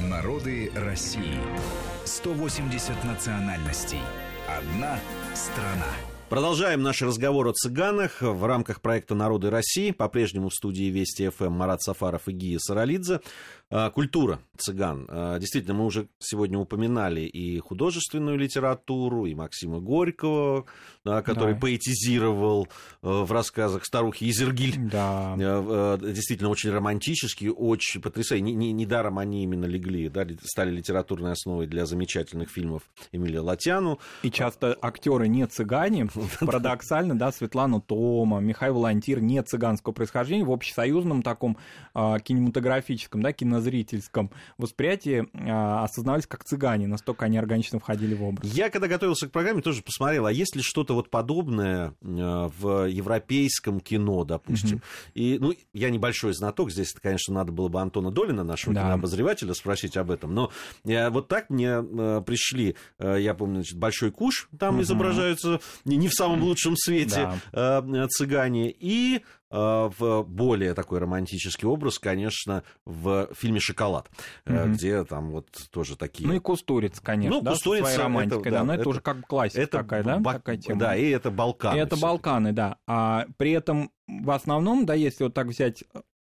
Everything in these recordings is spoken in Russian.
Народы России. 180 национальностей. Одна страна. Продолжаем наш разговор о цыганах в рамках проекта «Народы России». По-прежнему в студии Вести ФМ Марат Сафаров и Гия Саралидзе. А, культура цыган. А, действительно, мы уже сегодня упоминали и художественную литературу, и Максима Горького, который да. поэтизировал а, в рассказах старухи Изергиль. Да. Действительно, очень романтический, очень потрясающий. Недаром они именно легли, да, стали литературной основой для замечательных фильмов Эмилия Латяну. И часто актеры не цыгане, Парадоксально, да, Светлана Тома, Михаил Волонтир не цыганского происхождения в общесоюзном таком а, кинематографическом, да, кинозрительском восприятии а, осознавались как цыгане, настолько они органично входили в образ. Я, когда готовился к программе, тоже посмотрел, а есть ли что-то вот подобное а, в европейском кино, допустим. Угу. И, ну, я небольшой знаток, здесь, конечно, надо было бы Антона Долина, нашего да. кинообозревателя, спросить об этом, но я, вот так мне пришли, я помню, значит, Большой Куш, там угу. изображаются не в самом лучшем свете да. Э, цыгане. И э, в более такой романтический образ, конечно, в фильме «Шоколад», угу. где там вот тоже такие... Ну и Кустурица, конечно, ну, да, Кустурица, своей романтикой, это, да, но это, это уже как классика это такая, да, ба- такая тема. Да, и это Балканы. И это Балканы, да. А при этом в основном, да, если вот так взять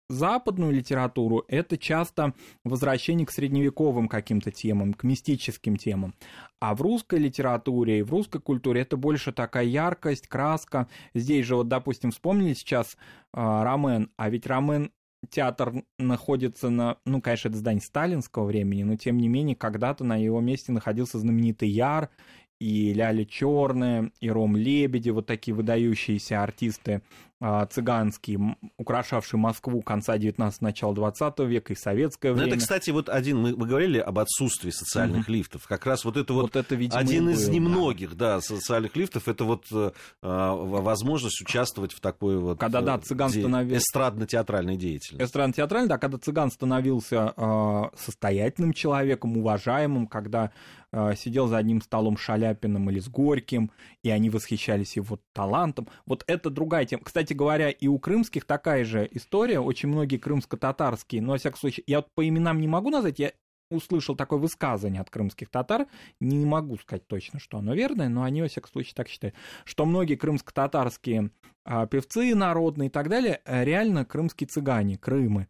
западную литературу это часто возвращение к средневековым каким-то темам, к мистическим темам. А в русской литературе и в русской культуре это больше такая яркость, краска. Здесь же вот, допустим, вспомнили сейчас э, Ромен, а ведь Ромен театр находится на, ну, конечно, это здание сталинского времени, но тем не менее, когда-то на его месте находился знаменитый Яр, и Ляля Черная, и Ром Лебеди, вот такие выдающиеся артисты а, цыганские, украшавшие Москву конца 19 начала 20 века и советское время. Но это, кстати, вот один, мы, мы говорили об отсутствии социальных mm-hmm. лифтов. Как раз вот это вот, вот это, видимо, один из был, немногих, да. да, социальных лифтов, это вот э, возможность участвовать в такой вот... Когда, да, цыган де... становился... Эстрадно-театральной деятельности. Эстрадно-театральной, да, когда цыган становился э, состоятельным человеком, уважаемым, когда э, сидел за одним столом Шаляпиным или с Горьким, и они восхищались его талантом. Вот это другая тема. Кстати, кстати говоря, и у крымских такая же история. Очень многие крымско-татарские, но, во всяком случае, я вот по именам не могу назвать, я услышал такое высказывание от крымских татар, не могу сказать точно, что оно верное, но они, во всяком случае, так считают, что многие крымско-татарские а, певцы народные и так далее э, реально крымские цыгане, Крымы.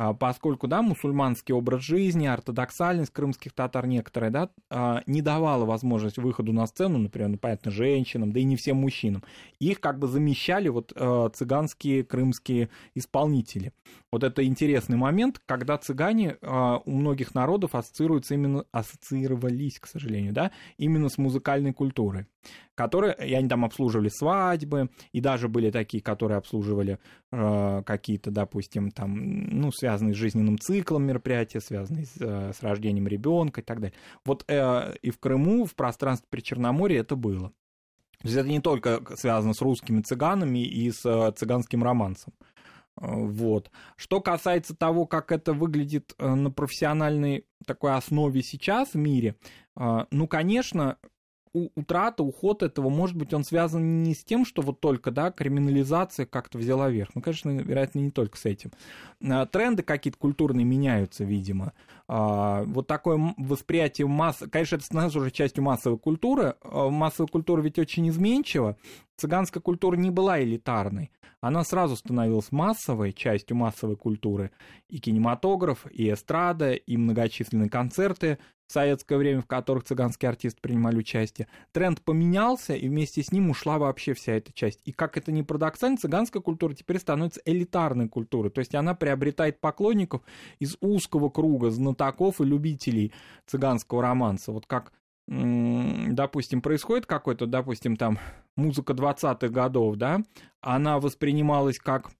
А, поскольку, да, мусульманский образ жизни, ортодоксальность крымских татар некоторые, да, а, не давала возможность выходу на сцену, например, ну, понятно, женщинам, да и не всем мужчинам. Их как бы замещали вот а, цыганские крымские исполнители. Вот это интересный момент, когда цыгане у многих народов ассоциируются именно, ассоциировались, к сожалению, да, именно с музыкальной культурой которые, и они там обслуживали свадьбы, и даже были такие, которые обслуживали э, какие-то, допустим, там, ну, связанные с жизненным циклом мероприятия, связанные с, э, с рождением ребенка и так далее. Вот э, и в Крыму, в пространстве Причерноморья это было. То есть это не только связано с русскими цыганами и с э, цыганским романсом. Э, вот. Что касается того, как это выглядит э, на профессиональной такой основе сейчас в мире, ну, конечно, утрата, уход этого, может быть, он связан не с тем, что вот только, да, криминализация как-то взяла верх. Ну, конечно, вероятно, не только с этим. А, тренды какие-то культурные меняются, видимо. А, вот такое восприятие массы, конечно, это становится уже частью массовой культуры. А, массовая культура ведь очень изменчива. Цыганская культура не была элитарной. Она сразу становилась массовой, частью массовой культуры. И кинематограф, и эстрада, и многочисленные концерты в советское время, в которых цыганские артисты принимали участие. Тренд поменялся, и вместе с ним ушла вообще вся эта часть. И как это ни парадоксально, цыганская культура теперь становится элитарной культурой. То есть она приобретает поклонников из узкого круга знатоков и любителей цыганского романса. Вот как допустим, происходит какой-то, допустим, там музыка 20-х годов, да, она воспринималась как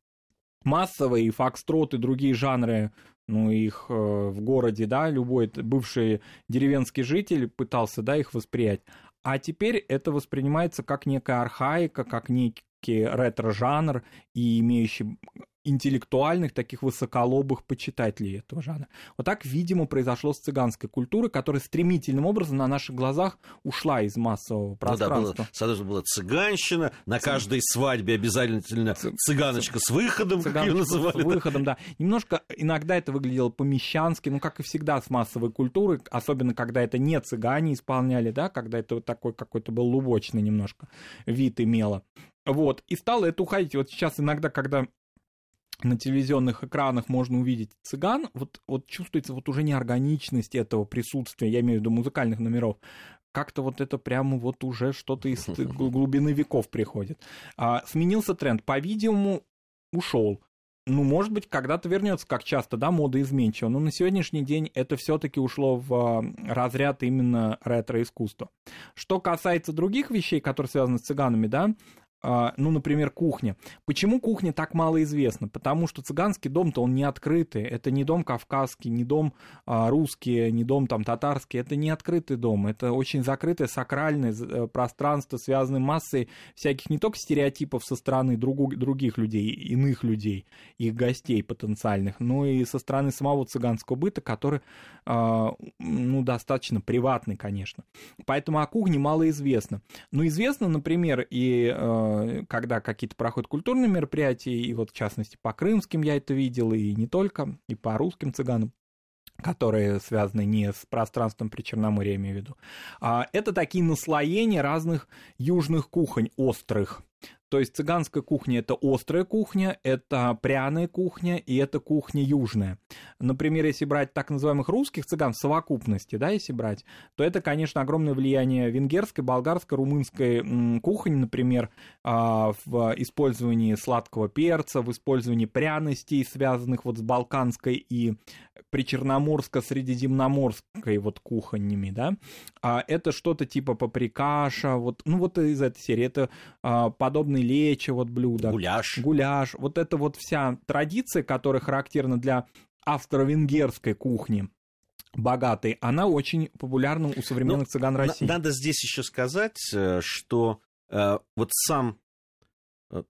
массовые, и фокстрот, и другие жанры ну, их э, в городе, да, любой бывший деревенский житель пытался, да, их восприять. А теперь это воспринимается как некая архаика, как некий ретро-жанр и имеющий интеллектуальных, таких высоколобых почитателей этого жанра. Вот так, видимо, произошло с цыганской культурой, которая стремительным образом на наших глазах ушла из массового пространства. Ну да, было, соответственно, была цыганщина, на каждой свадьбе обязательно цыганочка с выходом, цыганочка ее называли. С выходом, да. Немножко иногда это выглядело по-мещански, ну, как и всегда с массовой культурой, особенно когда это не цыгане исполняли, да, когда это вот такой какой-то был лубочный немножко вид имело. Вот, и стало это уходить. Вот сейчас иногда, когда на телевизионных экранах можно увидеть цыган, вот, вот чувствуется вот уже неорганичность этого присутствия, я имею в виду музыкальных номеров, как-то вот это прямо вот уже что-то из глубины веков приходит. А, сменился тренд, по-видимому, ушел. Ну, может быть, когда-то вернется, как часто, да, мода изменчива, но на сегодняшний день это все-таки ушло в а, разряд именно ретро-искусства. Что касается других вещей, которые связаны с цыганами, да, ну, например, кухня. Почему кухня так мало известна? Потому что цыганский дом-то он не открытый. Это не дом кавказский, не дом а, русский, не дом там татарский. Это не открытый дом. Это очень закрытое сакральное э, пространство, связанное массой всяких не только стереотипов со стороны другу, других людей, иных людей, их гостей потенциальных, но и со стороны самого цыганского быта, который, а, ну, достаточно приватный, конечно. Поэтому о кухне мало известно. Но известно, например, и а, Э, когда какие-то проходят культурные мероприятия, и вот в частности по крымским я это видел, и не только, и по русским цыганам которые связаны не с пространством при Черноморье, я имею в виду. А это такие наслоения разных южных кухонь, острых. То есть цыганская кухня это острая кухня, это пряная кухня и это кухня южная. Например, если брать так называемых русских цыган в совокупности, да, если брать, то это, конечно, огромное влияние венгерской, болгарской, румынской кухни, например, а, в использовании сладкого перца, в использовании пряностей, связанных вот с балканской и причерноморско-средиземноморской вот кухонями, да. А это что-то типа паприкаша, вот, ну вот из этой серии. Это а, подобные традиционные лечи вот блюда. Гуляш. Гуляш. Вот это вот вся традиция, которая характерна для австро-венгерской кухни, богатой, она очень популярна у современных ну, цыган России. Надо здесь еще сказать, э, что э, вот сам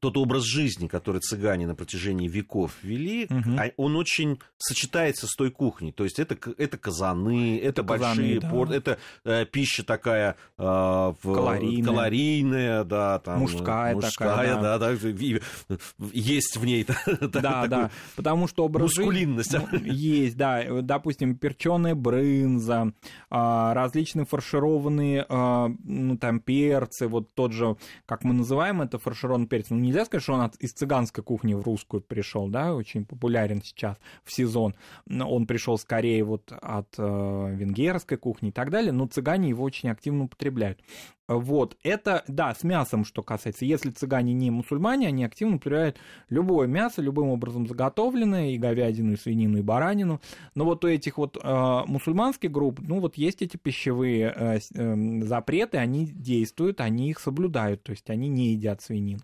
тот образ жизни, который цыгане на протяжении веков вели, угу. он очень сочетается с той кухней. То есть это, это казаны, это, это большие да. порты, это э, пища такая э, в, калорийная. калорийная, да, там, мужская, мужская такая, да. Да, да, есть в ней. Да, да, потому что образ мускулинность. Жизни, есть, да, допустим, перченая брынза, а, различные фаршированные, а, ну, там, перцы, вот тот же, как мы называем это, фаршированный перец, ну, нельзя сказать, что он от, из цыганской кухни в русскую пришел, да, очень популярен сейчас в сезон. Он пришел скорее вот от э, венгерской кухни и так далее, но цыгане его очень активно употребляют. Вот, это, да, с мясом, что касается. Если цыгане не мусульмане, они активно употребляют любое мясо, любым образом заготовленное, и говядину, и свинину, и баранину. Но вот у этих вот э, мусульманских групп, ну вот есть эти пищевые э, э, запреты, они действуют, они их соблюдают, то есть они не едят свинину.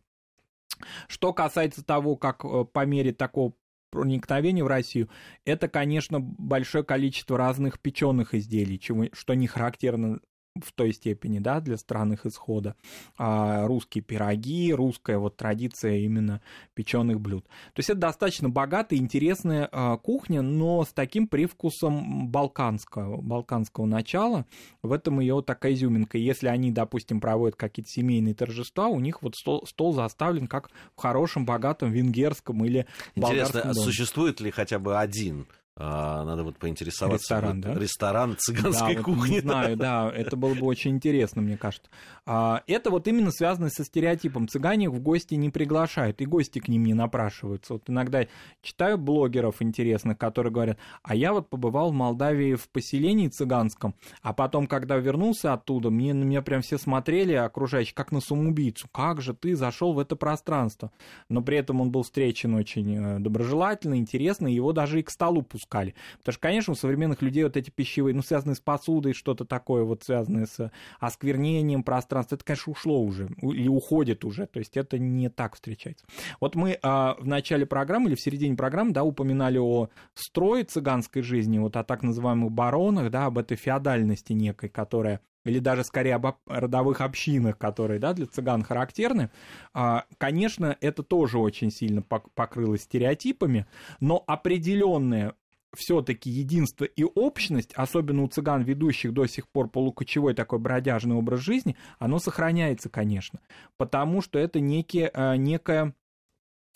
Что касается того, как э, по мере такого проникновения в Россию, это, конечно, большое количество разных печеных изделий, чего, что не характерно в той степени, да, для стран их исхода. А, русские пироги, русская вот традиция именно печеных блюд. То есть это достаточно богатая, интересная а, кухня, но с таким привкусом балканского, балканского начала. В этом ее такая изюминка. Если они, допустим, проводят какие-то семейные торжества, у них вот стол, стол заставлен как в хорошем, богатом венгерском или болгарском Интересно, доме. существует ли хотя бы один а, надо вот поинтересоваться. Ресторан, да? Ресторан цыганской да, кухни. Вот не знаю, да, это было бы очень интересно, мне кажется. А, это вот именно связано со стереотипом. Цыгане в гости не приглашают, и гости к ним не напрашиваются. Вот иногда читаю блогеров интересных, которые говорят, а я вот побывал в Молдавии в поселении цыганском, а потом, когда вернулся оттуда, мне, на меня прям все смотрели, окружающие, как на самоубийцу. Как же ты зашел в это пространство? Но при этом он был встречен очень э, доброжелательно, интересно, его даже и к столу пускали. Потому что, конечно, у современных людей вот эти пищевые, ну, связанные с посудой, что-то такое вот связанное с осквернением пространства, это, конечно, ушло уже или уходит уже, то есть это не так встречается. Вот мы а, в начале программы или в середине программы, да, упоминали о строе цыганской жизни, вот о так называемых баронах, да, об этой феодальности некой, которая или даже скорее об родовых общинах, которые да, для цыган характерны, а, конечно, это тоже очень сильно покрылось стереотипами, но определенное все-таки единство и общность, особенно у цыган, ведущих до сих пор полукочевой такой бродяжный образ жизни, оно сохраняется, конечно, потому что это некие, а, некая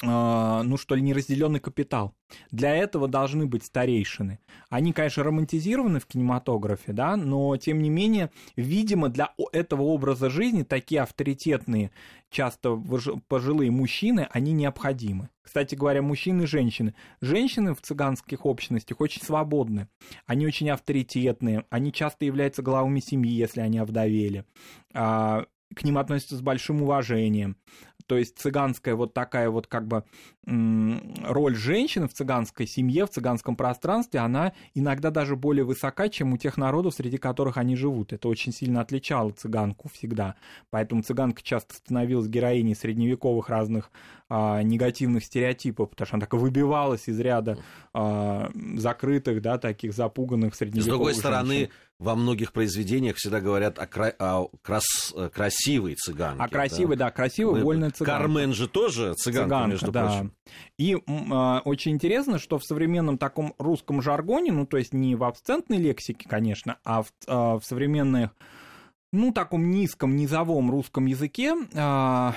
ну что ли, неразделенный капитал. Для этого должны быть старейшины. Они, конечно, романтизированы в кинематографе, да, но тем не менее, видимо, для этого образа жизни такие авторитетные, часто пожилые мужчины, они необходимы. Кстати говоря, мужчины и женщины. Женщины в цыганских общностях очень свободны. Они очень авторитетные. Они часто являются главами семьи, если они овдовели а, к ним относятся с большим уважением то есть цыганская вот такая вот как бы роль женщины в цыганской семье, в цыганском пространстве, она иногда даже более высока, чем у тех народов, среди которых они живут. Это очень сильно отличало цыганку всегда. Поэтому цыганка часто становилась героиней средневековых разных а, негативных стереотипов, потому что она так выбивалась из ряда а, закрытых, да, таких запуганных средневековых С другой женщин. стороны, во многих произведениях всегда говорят о, кра... о крас... красивой цыганке. А красивой, да, да красивой, вольной цыганка. Кармен же тоже цыганка, цыганка между да. прочим. И э, очень интересно, что в современном таком русском жаргоне, ну, то есть не в абсцентной лексике, конечно, а в, э, в современных ну, таком низком, низовом русском языке э,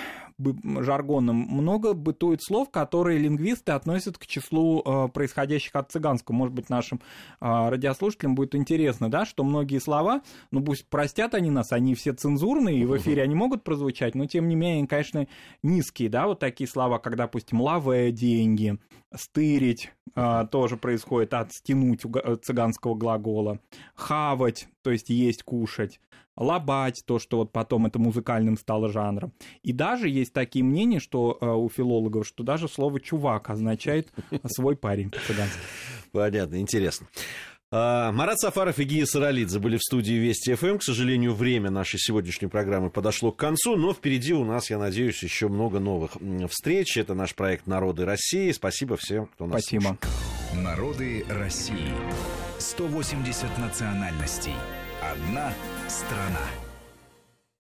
жаргоном, много бытует слов, которые лингвисты относят к числу э, происходящих от цыганского. Может быть, нашим э, радиослушателям будет интересно, да, что многие слова, ну пусть простят они нас, они все цензурные, и в эфире они могут прозвучать, но тем не менее, конечно, низкие, да, вот такие слова, как, допустим, лаве деньги, стырить э, тоже происходит от стянуть цыганского глагола, хавать, то есть есть, кушать, лобать, то, что вот потом это музыкальным стало жанром. И даже есть такие мнения, что э, у филологов, что даже слово «чувак» означает свой парень по-цыгански. Понятно, интересно. А, Марат Сафаров и Гия Саралидзе были в студии Вести ФМ. К сожалению, время нашей сегодняшней программы подошло к концу, но впереди у нас, я надеюсь, еще много новых встреч. Это наш проект «Народы России». Спасибо всем, кто нас Спасибо. Слушает. Народы России. 180 национальностей. Одна страна.